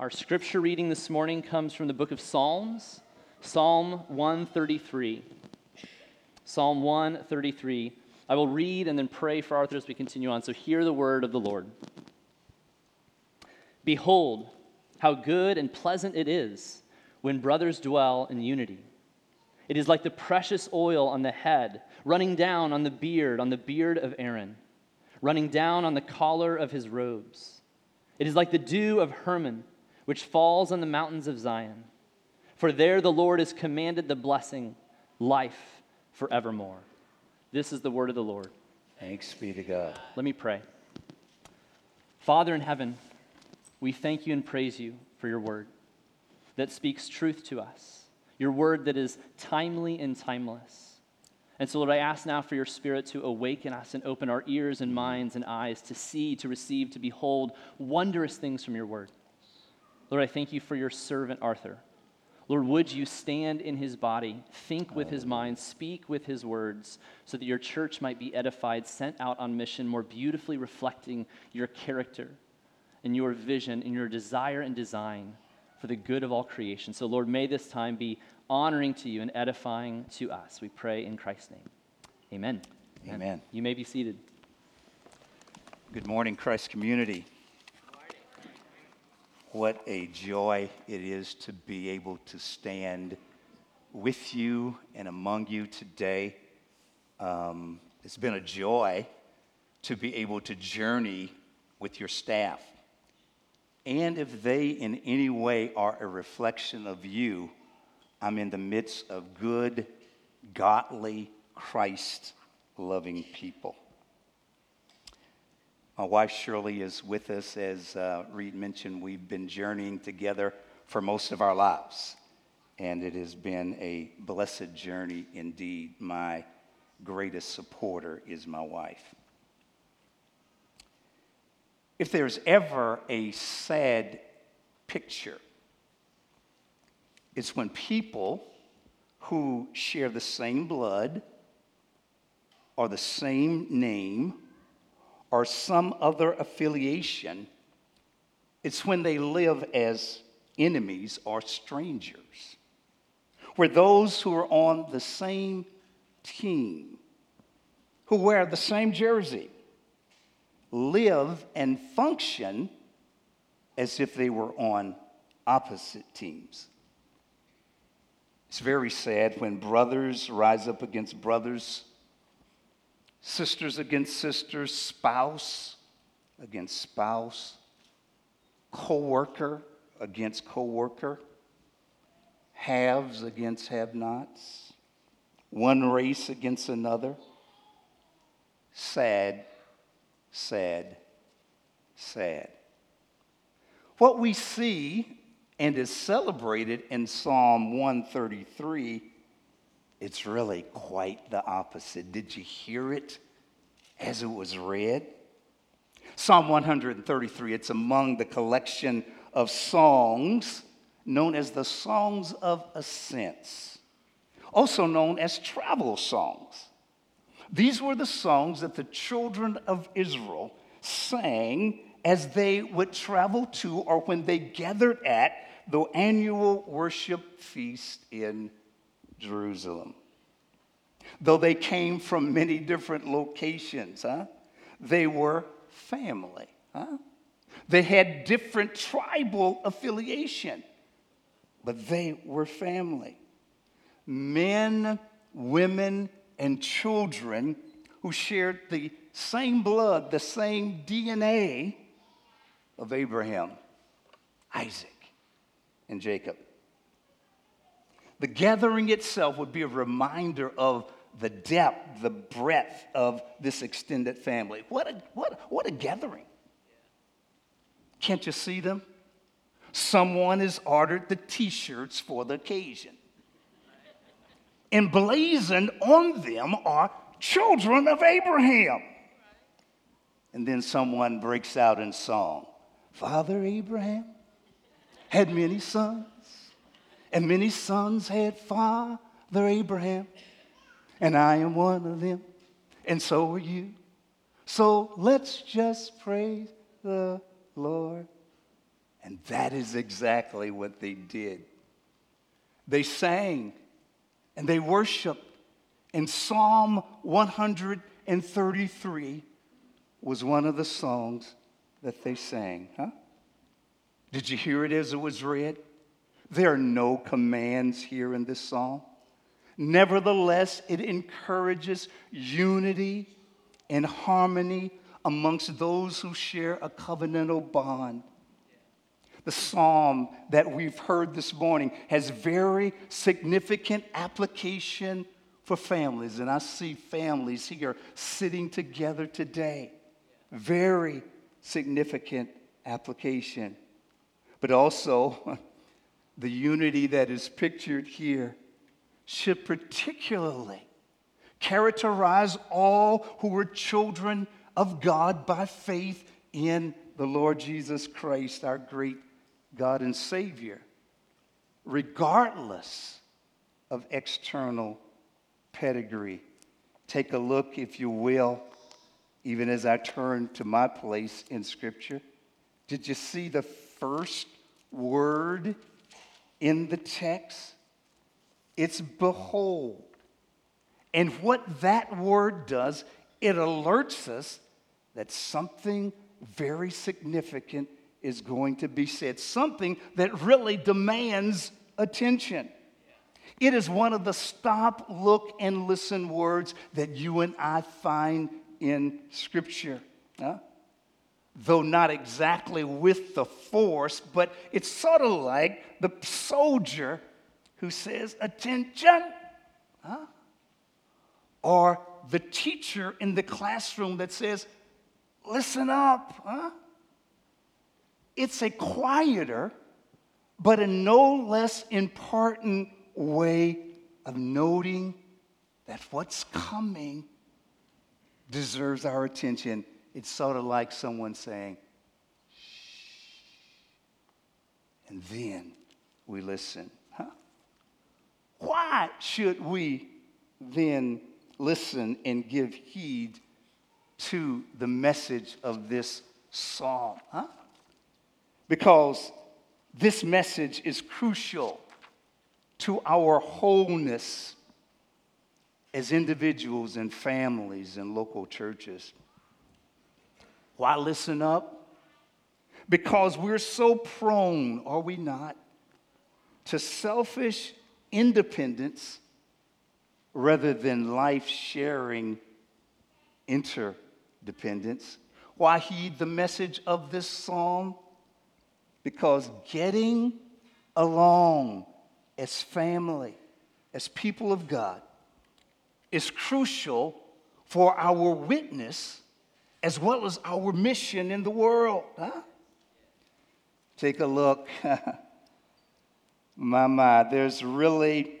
Our scripture reading this morning comes from the book of Psalms, Psalm 133. Psalm 133. I will read and then pray for Arthur as we continue on. So hear the word of the Lord. Behold, how good and pleasant it is when brothers dwell in unity. It is like the precious oil on the head, running down on the beard, on the beard of Aaron, running down on the collar of his robes. It is like the dew of Hermon, which falls on the mountains of Zion. For there the Lord has commanded the blessing, life forevermore. This is the word of the Lord. Thanks be to God. Let me pray. Father in heaven, we thank you and praise you for your word that speaks truth to us, your word that is timely and timeless. And so, Lord, I ask now for your spirit to awaken us and open our ears and minds and eyes to see, to receive, to behold wondrous things from your word. Lord, I thank you for your servant Arthur. Lord, would you stand in his body, think with his mind, speak with his words, so that your church might be edified, sent out on mission, more beautifully reflecting your character and your vision and your desire and design for the good of all creation. So, Lord, may this time be honoring to you and edifying to us. We pray in Christ's name. Amen. Amen. Amen. You may be seated. Good morning, Christ community. What a joy it is to be able to stand with you and among you today. Um, it's been a joy to be able to journey with your staff. And if they in any way are a reflection of you, I'm in the midst of good, godly, Christ loving people. My wife Shirley is with us. As uh, Reed mentioned, we've been journeying together for most of our lives. And it has been a blessed journey indeed. My greatest supporter is my wife. If there's ever a sad picture, it's when people who share the same blood or the same name or some other affiliation, it's when they live as enemies or strangers. Where those who are on the same team, who wear the same jersey, live and function as if they were on opposite teams. It's very sad when brothers rise up against brothers, sisters against sisters, spouse against spouse, co-worker against co-worker, haves against have-nots, one race against another. Sad sad, sad. What we see and is celebrated in Psalm 133, it's really quite the opposite. Did you hear it as it was read? Psalm 133, it's among the collection of songs known as the Songs of Ascents, also known as travel songs. These were the songs that the children of Israel sang as they would travel to or when they gathered at the annual worship feast in Jerusalem. Though they came from many different locations, huh? they were family. Huh? They had different tribal affiliation, but they were family. Men, women, and children who shared the same blood, the same DNA of Abraham, Isaac, and Jacob. The gathering itself would be a reminder of the depth, the breadth of this extended family. What a, what, what a gathering. Can't you see them? Someone has ordered the t shirts for the occasion emblazoned on them are children of Abraham. And then someone breaks out in song Father Abraham had many sons, and many sons had Father Abraham, and I am one of them, and so are you. So let's just praise the Lord. And that is exactly what they did. They sang and they worshiped. And Psalm 133 was one of the songs that they sang, huh? Did you hear it as it was read? There are no commands here in this psalm. Nevertheless, it encourages unity and harmony amongst those who share a covenantal bond. The psalm that we've heard this morning has very significant application for families, and I see families here sitting together today. Very significant application. But also, the unity that is pictured here should particularly characterize all who are children of God by faith in the Lord Jesus Christ, our great God and Savior, regardless of external pedigree. Take a look, if you will, even as I turn to my place in Scripture. Did you see the first word in the text? It's behold. And what that word does, it alerts us that something very significant is going to be said, something that really demands attention. It is one of the stop, look, and listen words that you and I find in Scripture. Huh? Though not exactly with the force, but it's sort of like the soldier who says, Attention! Huh? Or the teacher in the classroom that says, Listen up! Huh? It's a quieter, but a no less important way of noting that what's coming deserves our attention. It's sort of like someone saying, shh. And then we listen. Huh? Why should we then listen and give heed to the message of this psalm? Huh? Because this message is crucial to our wholeness as individuals and families and local churches. Why listen up? Because we're so prone, are we not, to selfish independence rather than life sharing interdependence. Why heed the message of this psalm? Because getting along as family, as people of God, is crucial for our witness as well as our mission in the world. Huh? Take a look. my, my, there's really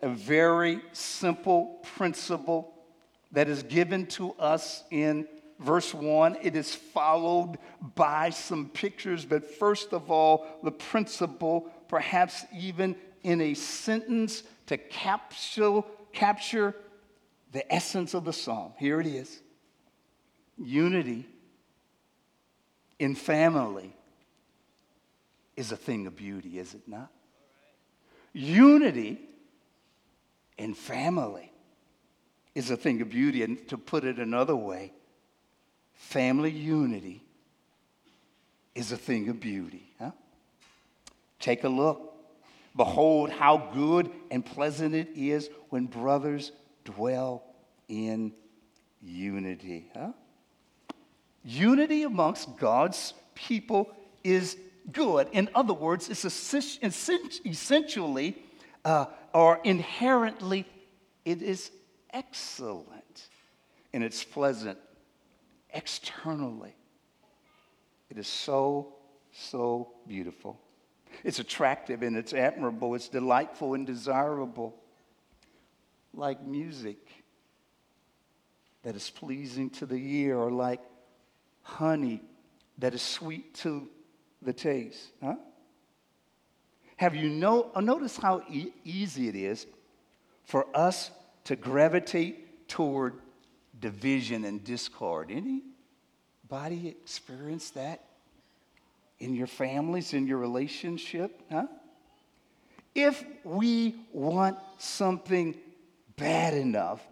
a very simple principle that is given to us in verse 1. It is followed by some pictures, but first of all, the principle, perhaps even in a sentence to capsule, capture the essence of the psalm. Here it is Unity in family is a thing of beauty, is it not? Unity in family is a thing of beauty. And to put it another way, family unity is a thing of beauty. Huh? Take a look. Behold, how good and pleasant it is when brothers dwell in unity. Huh? Unity amongst God's people is good. In other words, it's essentially uh, or inherently, it is excellent and it's pleasant externally. It is so, so beautiful. It's attractive and it's admirable. It's delightful and desirable, like music that is pleasing to the ear, or like honey that is sweet to the taste. Huh? Have you know, uh, notice how e- easy it is for us to gravitate toward division and discord? Anybody experience that? in your families, in your relationship, huh? If we want something bad enough,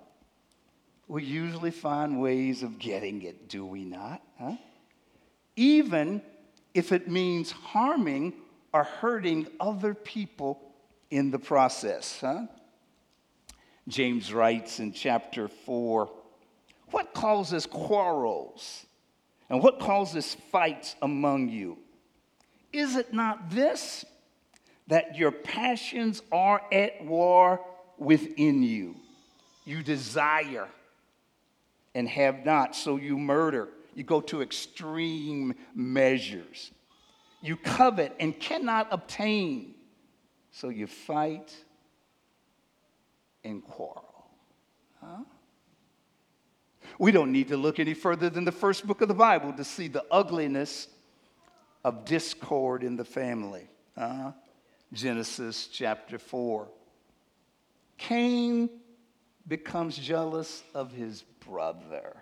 we usually find ways of getting it, do we not? Huh? Even if it means harming or hurting other people in the process. Huh? James writes in chapter 4 What causes quarrels and what causes fights among you? Is it not this, that your passions are at war within you? You desire and have not, so you murder. You go to extreme measures. You covet and cannot obtain, so you fight and quarrel. Huh? We don't need to look any further than the first book of the Bible to see the ugliness of discord in the family. Uh, Genesis chapter 4. Cain becomes jealous of his brother,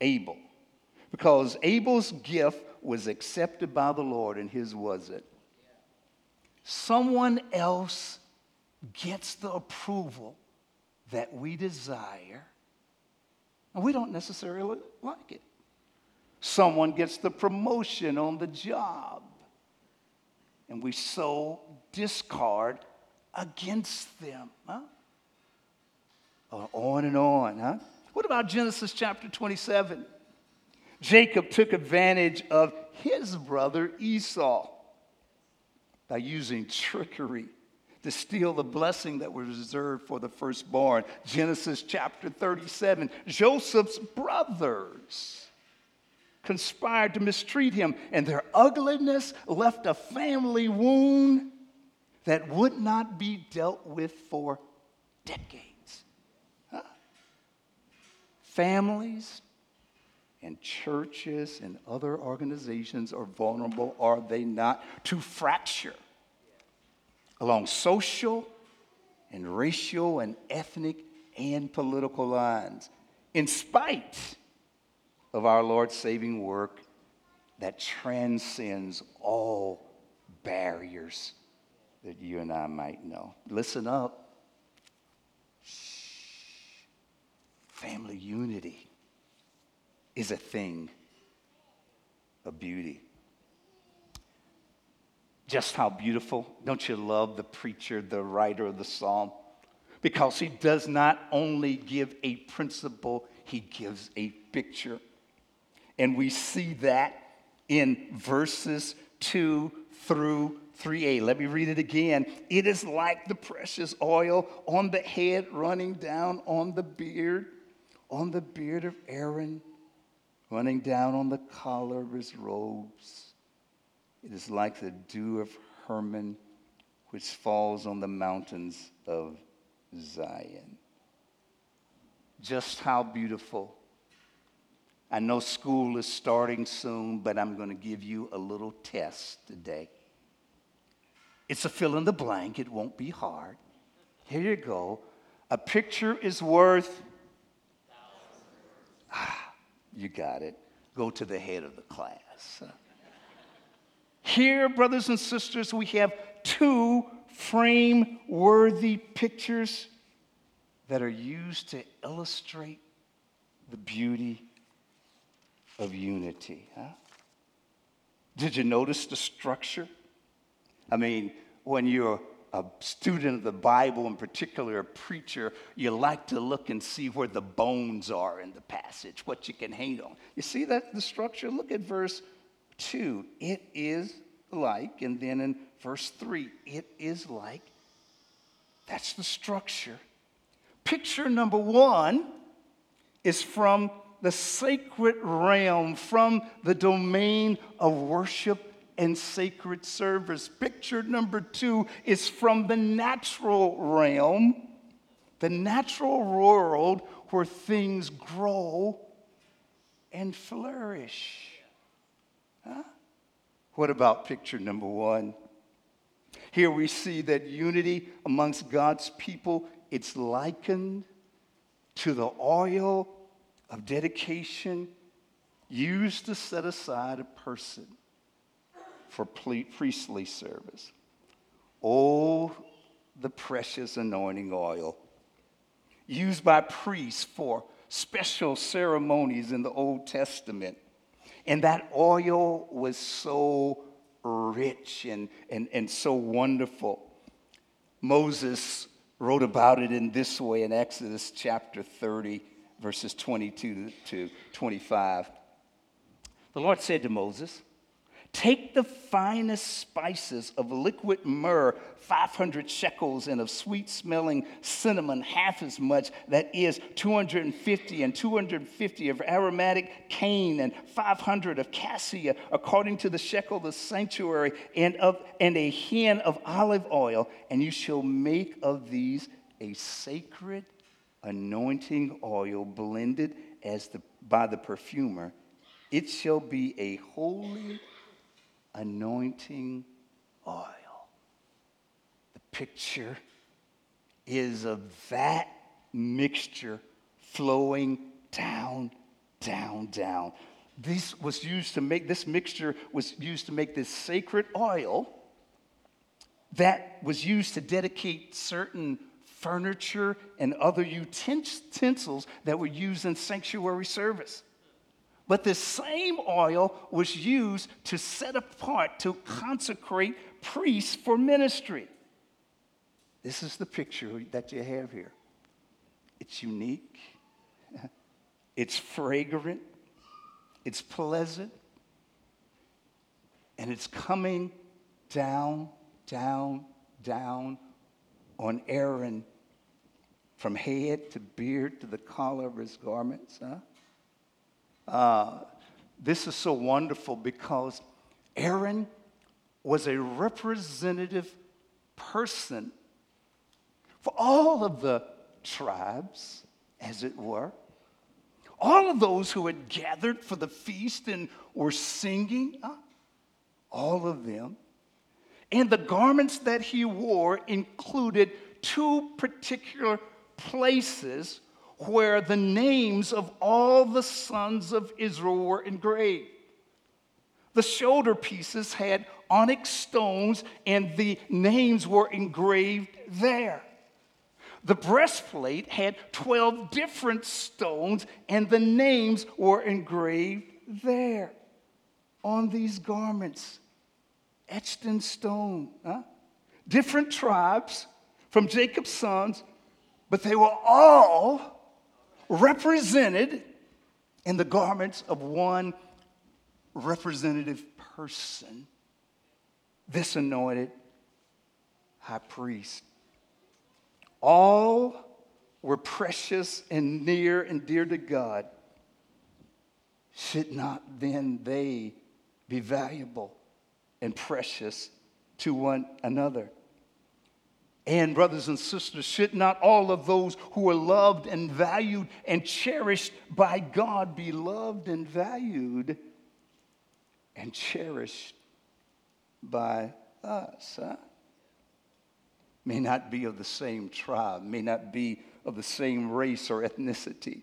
Abel, because Abel's gift was accepted by the Lord and his wasn't. Someone else gets the approval that we desire, and we don't necessarily like it. Someone gets the promotion on the job, and we so discard against them. Huh? Uh, on and on, huh? What about Genesis chapter 27? Jacob took advantage of his brother Esau by using trickery to steal the blessing that was reserved for the firstborn. Genesis chapter 37. Joseph's brothers conspired to mistreat him, and their ugliness left a family wound that would not be dealt with for decades. Families and churches and other organizations are vulnerable, are they not, to fracture along social and racial and ethnic and political lines, in spite of our Lord's saving work that transcends all barriers that you and I might know. Listen up. Family unity is a thing of beauty just how beautiful. Don't you love the preacher, the writer of the psalm? Because he does not only give a principle, he gives a picture. And we see that in verses 2 through 3a. Let me read it again. It is like the precious oil on the head running down on the beard, on the beard of Aaron, running down on the collar of his robes it is like the dew of Hermon, which falls on the mountains of Zion. Just how beautiful. I know school is starting soon, but I'm going to give you a little test today. It's a fill in the blank, it won't be hard. Here you go. A picture is worth. You got it. Go to the head of the class. Here, brothers and sisters, we have two frame worthy pictures that are used to illustrate the beauty of unity. Huh? Did you notice the structure? I mean, when you're a student of the Bible, in particular a preacher, you like to look and see where the bones are in the passage, what you can hang on. You see that the structure? Look at verse 2, it is like. And then in verse 3, it is like. That's the structure. Picture number one is from the sacred realm, from the domain of worship and sacred service. Picture number two is from the natural realm, the natural world where things grow and flourish. Huh? What about picture number one? Here we see that unity amongst God's people, it's likened to the oil of dedication used to set aside a person for priestly service. Oh, the precious anointing oil used by priests for special ceremonies in the Old Testament. And that oil was so rich and, and, and so wonderful. Moses wrote about it in this way in Exodus chapter 30, verses 22 to 25. The Lord said to Moses, Take the finest spices of liquid myrrh, 500 shekels, and of sweet smelling cinnamon, half as much, that is 250, and 250 of aromatic cane, and 500 of cassia, according to the shekel of the sanctuary, and, of, and a hin of olive oil. And you shall make of these a sacred anointing oil blended as the, by the perfumer. It shall be a holy anointing oil. The picture is of that mixture flowing down, down, down. This was used to make this mixture was used to make this sacred oil that was used to dedicate certain furniture and other utensils that were used in sanctuary service. But the same oil was used to set apart, to consecrate priests for ministry. This is the picture that you have here. It's unique, it's fragrant, it's pleasant, and it's coming down, down, down on Aaron from head to beard to the collar of his garments. Huh? Uh, this is so wonderful because Aaron was a representative person for all of the tribes, as it were. All of those who had gathered for the feast and were singing, uh, all of them. And the garments that he wore included two particular places where the names of all the sons of Israel were engraved. The shoulder pieces had onyx stones, and the names were engraved there. The breastplate had 12 different stones, and the names were engraved there on these garments, etched in stone. Huh? Different tribes from Jacob's sons, but they were all represented in the garments of one representative person, this anointed high priest. All were precious and near and dear to God. Should not then they be valuable and precious to one another? And, brothers and sisters, should not all of those who are loved and valued and cherished by God be loved and valued and cherished by us? Huh? May not be of the same tribe, may not be of the same race or ethnicity,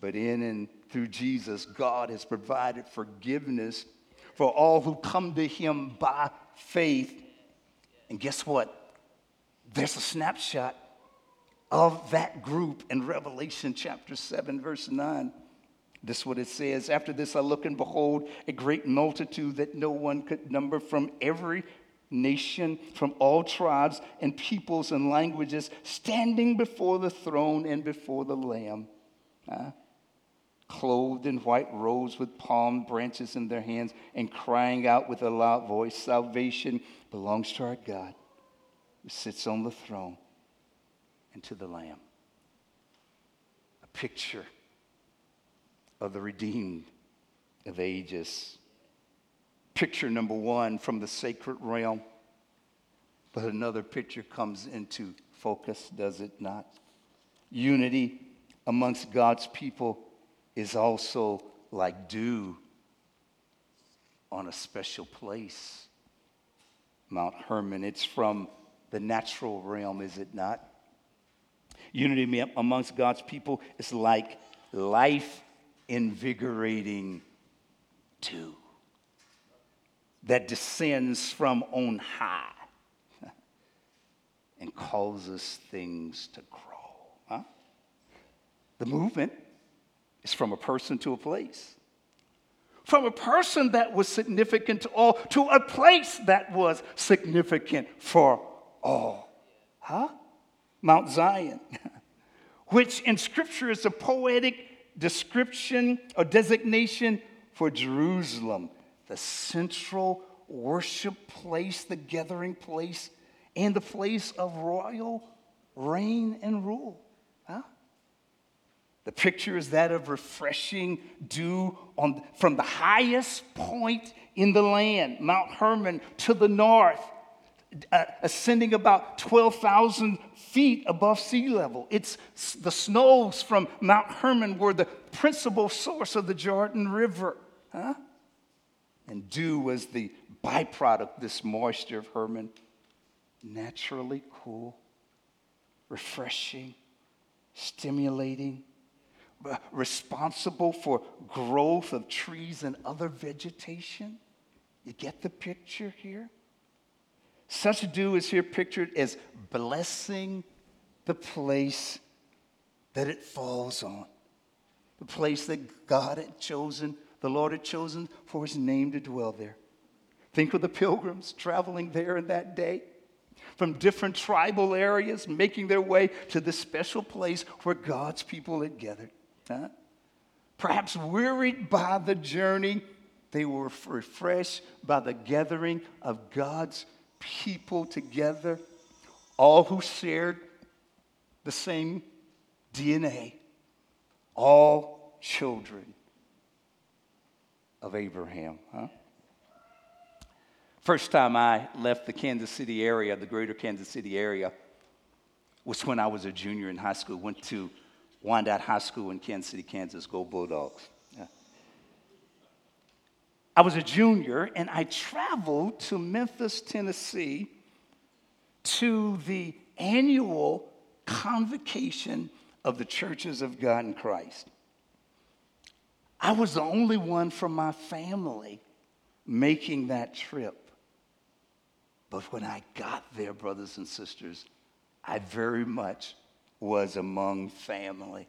but in and through Jesus, God has provided forgiveness for all who come to Him by faith. And guess what? There's a snapshot of that group in Revelation chapter 7, verse 9. This is what it says. After this, I look and behold a great multitude that no one could number from every nation, from all tribes and peoples and languages, standing before the throne and before the Lamb. Huh? Clothed in white robes with palm branches in their hands and crying out with a loud voice, Salvation belongs to our God who sits on the throne and to the Lamb. A picture of the redeemed of ages. Picture number one from the sacred realm. But another picture comes into focus, does it not? Unity amongst God's people is also like dew on a special place. Mount Hermon. It's from the natural realm, is it not? Unity amongst God's people is like life invigorating dew. that descends from on high and causes things to grow. Huh? The movement is from a person to a place. From a person that was significant to all to a place that was significant for all. Huh? Mount Zion, which in Scripture is a poetic description or designation for Jerusalem, the central worship place, the gathering place, and the place of royal reign and rule. Huh? The picture is that of refreshing dew on, from the highest point in the land, Mount Hermon, to the north, ascending about 12,000 feet above sea level. It's the snows from Mount Hermon were the principal source of the Jordan River. Huh? And dew was the byproduct, this moisture of Hermon. Naturally cool, refreshing, stimulating, uh, responsible for growth of trees and other vegetation. You get the picture here? Such dew is here pictured as blessing the place that it falls on, the place that God had chosen, the Lord had chosen for his name to dwell there. Think of the pilgrims traveling there in that day from different tribal areas, making their way to this special place where God's people had gathered. Huh? Perhaps wearied by the journey, they were refreshed by the gathering of God's people together, all who shared the same DNA, all children of Abraham. Huh? First time I left the Kansas City area, the greater Kansas City area, was when I was a junior in high school. Went to Wyandotte High School in Kansas City, Kansas. Go Bulldogs. I was a junior and I traveled to Memphis, Tennessee to the annual convocation of the churches of God in Christ. I was the only one from my family making that trip. But when I got there, brothers and sisters, I very much was among family.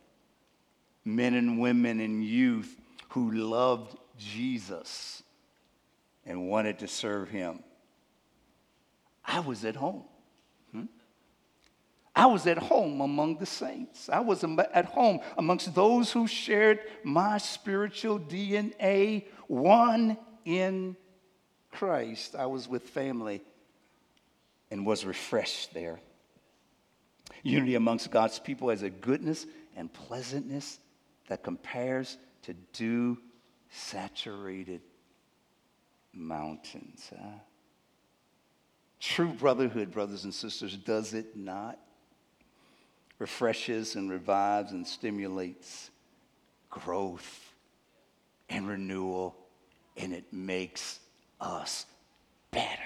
Men and women and youth who loved Jesus and wanted to serve him. I was at home. Hmm? I was at home among the saints. I was at home amongst those who shared my spiritual DNA, one in Christ. I was with family and was refreshed there. Unity amongst God's people has a goodness and pleasantness that compares to dew saturated mountains. Huh? True brotherhood, brothers and sisters, does it not? Refreshes and revives and stimulates growth and renewal, and it makes us better.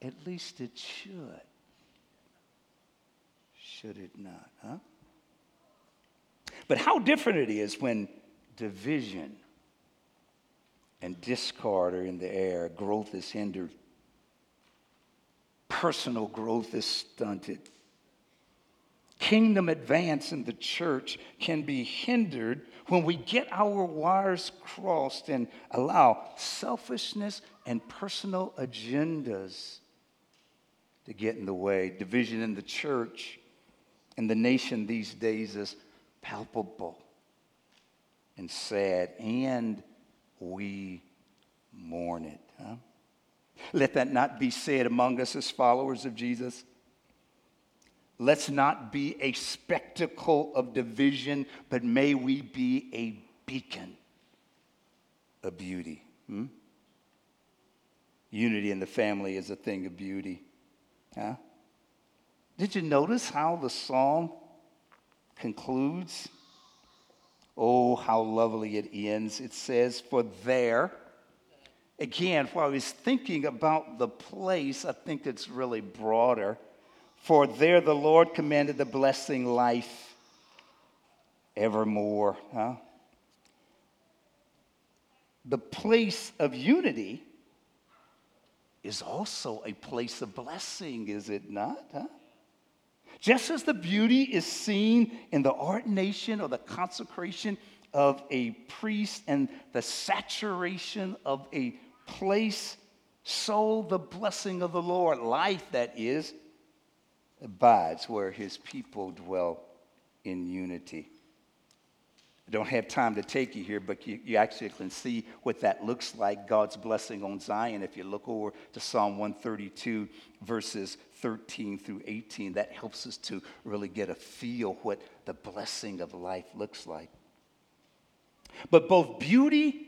At least it should. Should it not, huh? But how different it is when division and discord are in the air, growth is hindered, personal growth is stunted. Kingdom advance in the church can be hindered when we get our wires crossed and allow selfishness and personal agendas to get in the way. Division in the church and the nation these days is palpable and sad, and we mourn it. Huh? Let that not be said among us as followers of Jesus. Let's not be a spectacle of division, but may we be a beacon of beauty. Hmm? Unity in the family is a thing of beauty. Huh? Did you notice how the psalm concludes? Oh, how lovely it ends. It says, For there, again, while I was thinking about the place, I think it's really broader. For there the Lord commanded the blessing life evermore. Huh? the place of unity is also a place of blessing, is it not? Huh? Just as the beauty is seen in the ordination or the consecration of a priest and the saturation of a place, so the blessing of the Lord, life that is, abides where his people dwell in unity. Don't have time to take you here, but you, you actually can see what that looks like God's blessing on Zion. If you look over to Psalm 132, verses 13 through 18, that helps us to really get a feel what the blessing of life looks like. But both beauty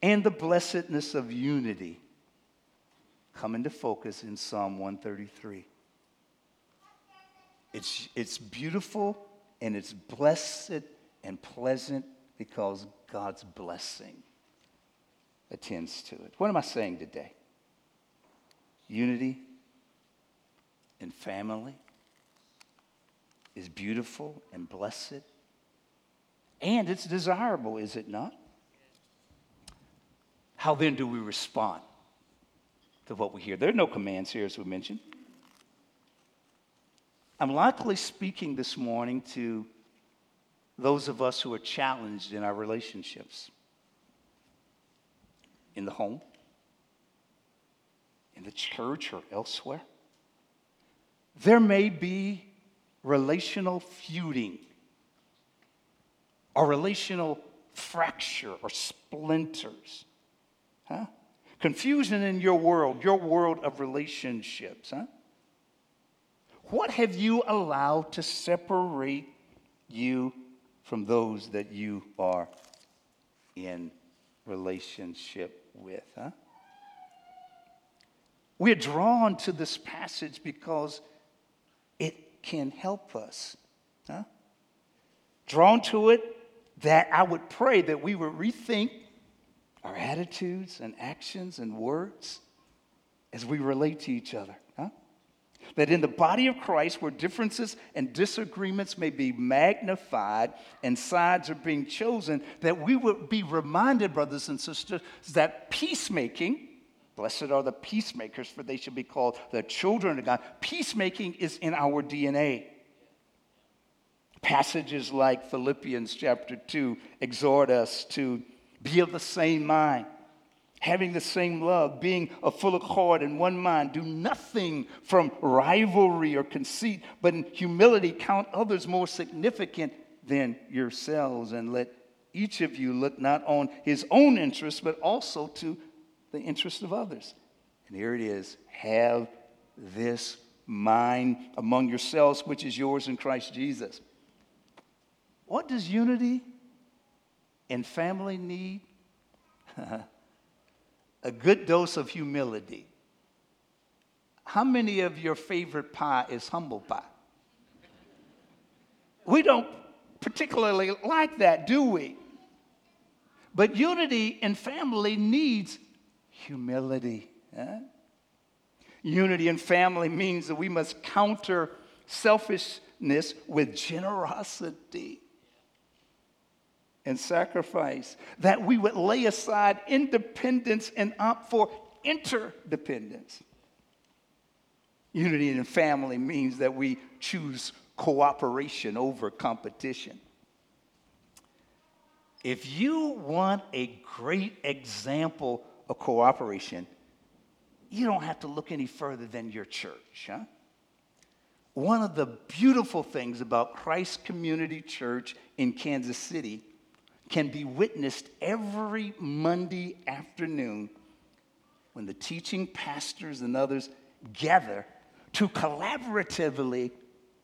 and the blessedness of unity come into focus in Psalm 133. It's, it's beautiful and it's blessed and pleasant because God's blessing attends to it. What am I saying today? Unity and family is beautiful and blessed, and it's desirable, is it not? How then do we respond to what we hear? There are no commands here, as we mentioned. I'm likely speaking this morning to those of us who are challenged in our relationships, in the home, in the church, or elsewhere. There may be relational feuding or relational fracture or splinters. Huh? Confusion in your world, your world of relationships. Huh? What have you allowed to separate you from those that you are in relationship with? Huh? We're drawn to this passage because it can help us. Huh? Drawn to it that I would pray that we would rethink our attitudes and actions and words as we relate to each other. That in the body of Christ, where differences and disagreements may be magnified and sides are being chosen, that we would be reminded, brothers and sisters, that peacemaking, blessed are the peacemakers, for they shall be called the children of God. Peacemaking is in our DNA. Passages like Philippians chapter 2 exhort us to be of the same mind having the same love, being a full accord in one mind. Do nothing from rivalry or conceit, but in humility count others more significant than yourselves, and let each of you look not on his own interests, but also to the interests of others. And here it is have this mind among yourselves, which is yours in Christ Jesus. What does unity and family need? a good dose of humility. How many of your favorite pie is humble pie? We don't particularly like that, do we? But unity in family needs humility. Unity in family means that we must counter selfishness with generosity and sacrifice, that we would lay aside independence and opt for interdependence. Unity in family means that we choose cooperation over competition. If you want a great example of cooperation, you don't have to look any further than your church. Huh? One of the beautiful things about Christ Community Church in Kansas City can be witnessed every Monday afternoon when the teaching pastors and others gather to collaboratively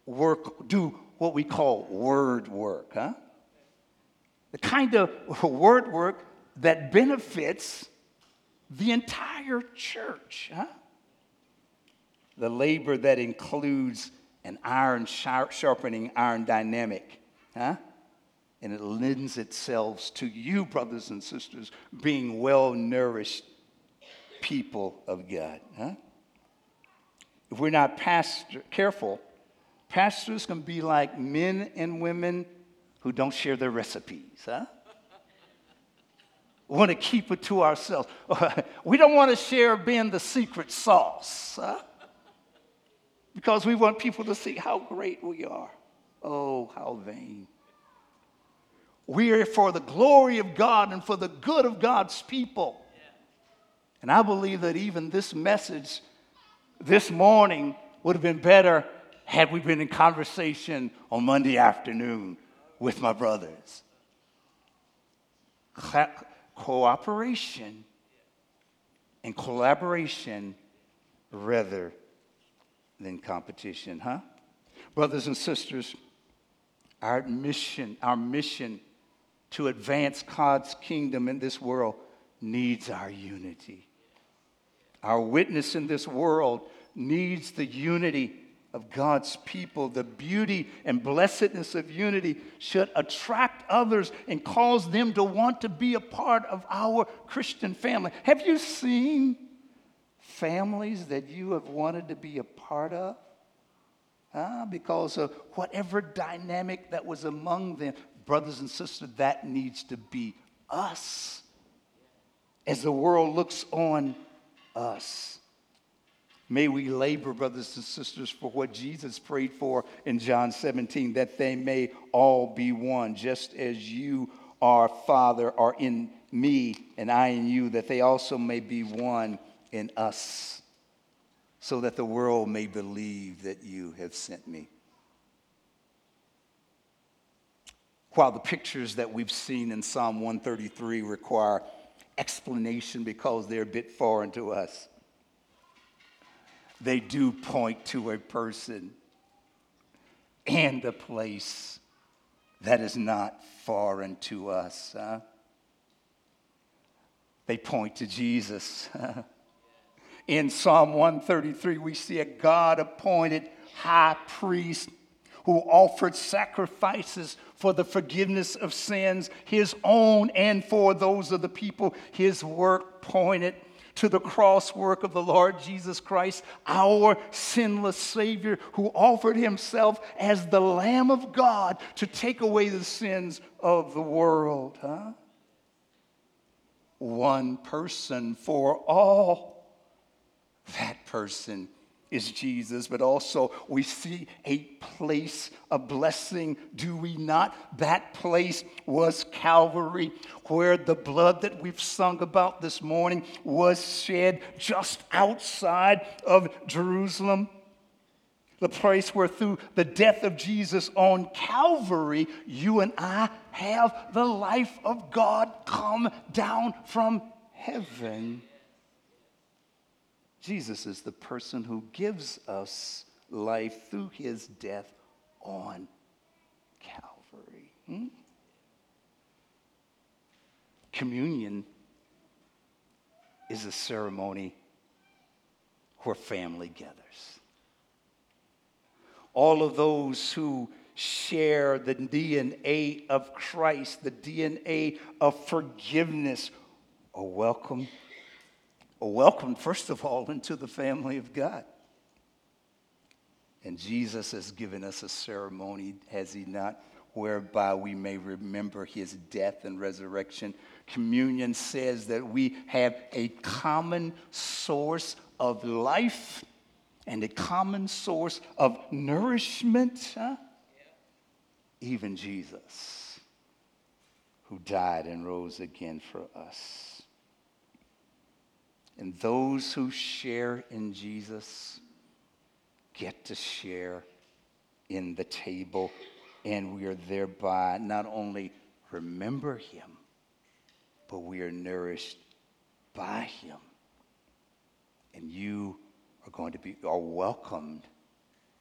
work, do what we call word work, huh? The kind of word work that benefits the entire church, huh? The labor that includes an iron sharpening iron dynamic, huh? And it lends itself to you, brothers and sisters, being well nourished people of God. Huh? If we're not pastor, careful, pastors can be like men and women who don't share their recipes. Huh? want to keep it to ourselves. we don't want to share being the secret sauce huh? because we want people to see how great we are. Oh, how vain. We are for the glory of God and for the good of God's people. And I believe that even this message this morning would have been better had we been in conversation on Monday afternoon with my brothers. Co- cooperation and collaboration rather than competition, huh? Brothers and sisters, our mission, our mission to advance God's kingdom in this world needs our unity. Our witness in this world needs the unity of God's people. The beauty and blessedness of unity should attract others and cause them to want to be a part of our Christian family. Have you seen families that you have wanted to be a part of? Uh, because of whatever dynamic that was among them. Brothers and sisters, that needs to be us as the world looks on us. May we labor, brothers and sisters, for what Jesus prayed for in John 17, that they may all be one, just as you are, Father, are in me and I in you, that they also may be one in us, so that the world may believe that you have sent me. While the pictures that we've seen in Psalm 133 require explanation because they're a bit foreign to us, they do point to a person and a place that is not foreign to us. Huh? They point to Jesus. In Psalm 133, we see a God appointed high priest who offered sacrifices for the forgiveness of sins, his own and for those of the people. His work pointed to the cross work of the Lord Jesus Christ, our sinless Savior, who offered himself as the Lamb of God to take away the sins of the world. Huh? One person for all. That person is Jesus, but also we see a place of blessing, do we not? That place was Calvary, where the blood that we've sung about this morning was shed just outside of Jerusalem. The place where through the death of Jesus on Calvary, you and I have the life of God come down from heaven. Jesus is the person who gives us life through his death on Calvary. Hmm? Communion is a ceremony where family gathers. All of those who share the DNA of Christ, the DNA of forgiveness, are welcome welcomed, first of all, into the family of God. And Jesus has given us a ceremony, has he not, whereby we may remember his death and resurrection. Communion says that we have a common source of life and a common source of nourishment. Huh? Even Jesus, who died and rose again for us. And those who share in Jesus get to share in the table, and we are thereby not only remember him, but we are nourished by him. And you are going to be are welcomed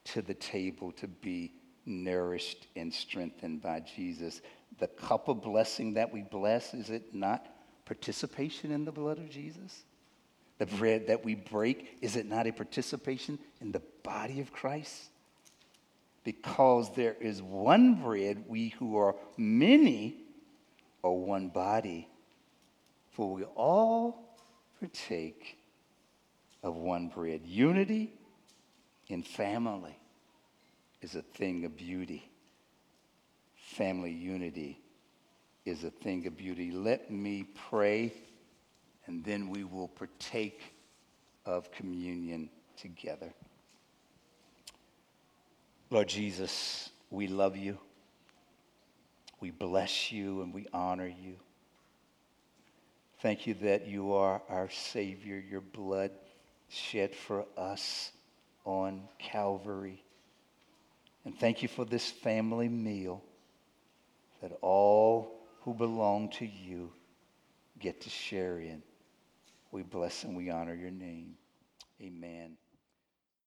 to the table to be nourished and strengthened by Jesus. The cup of blessing that we bless, is it not participation in the blood of Jesus? The bread that we break, is it not a participation in the body of Christ? Because there is one bread, we who are many are one body, for we all partake of one bread. Unity in family is a thing of beauty. Family unity is a thing of beauty. Let me pray, and then we will partake of communion together. Lord Jesus, we love you. We bless you and we honor you. Thank you that you are our Savior, your blood shed for us on Calvary. And thank you for this family meal that all who belong to you get to share in. We bless and we honor your name. Amen.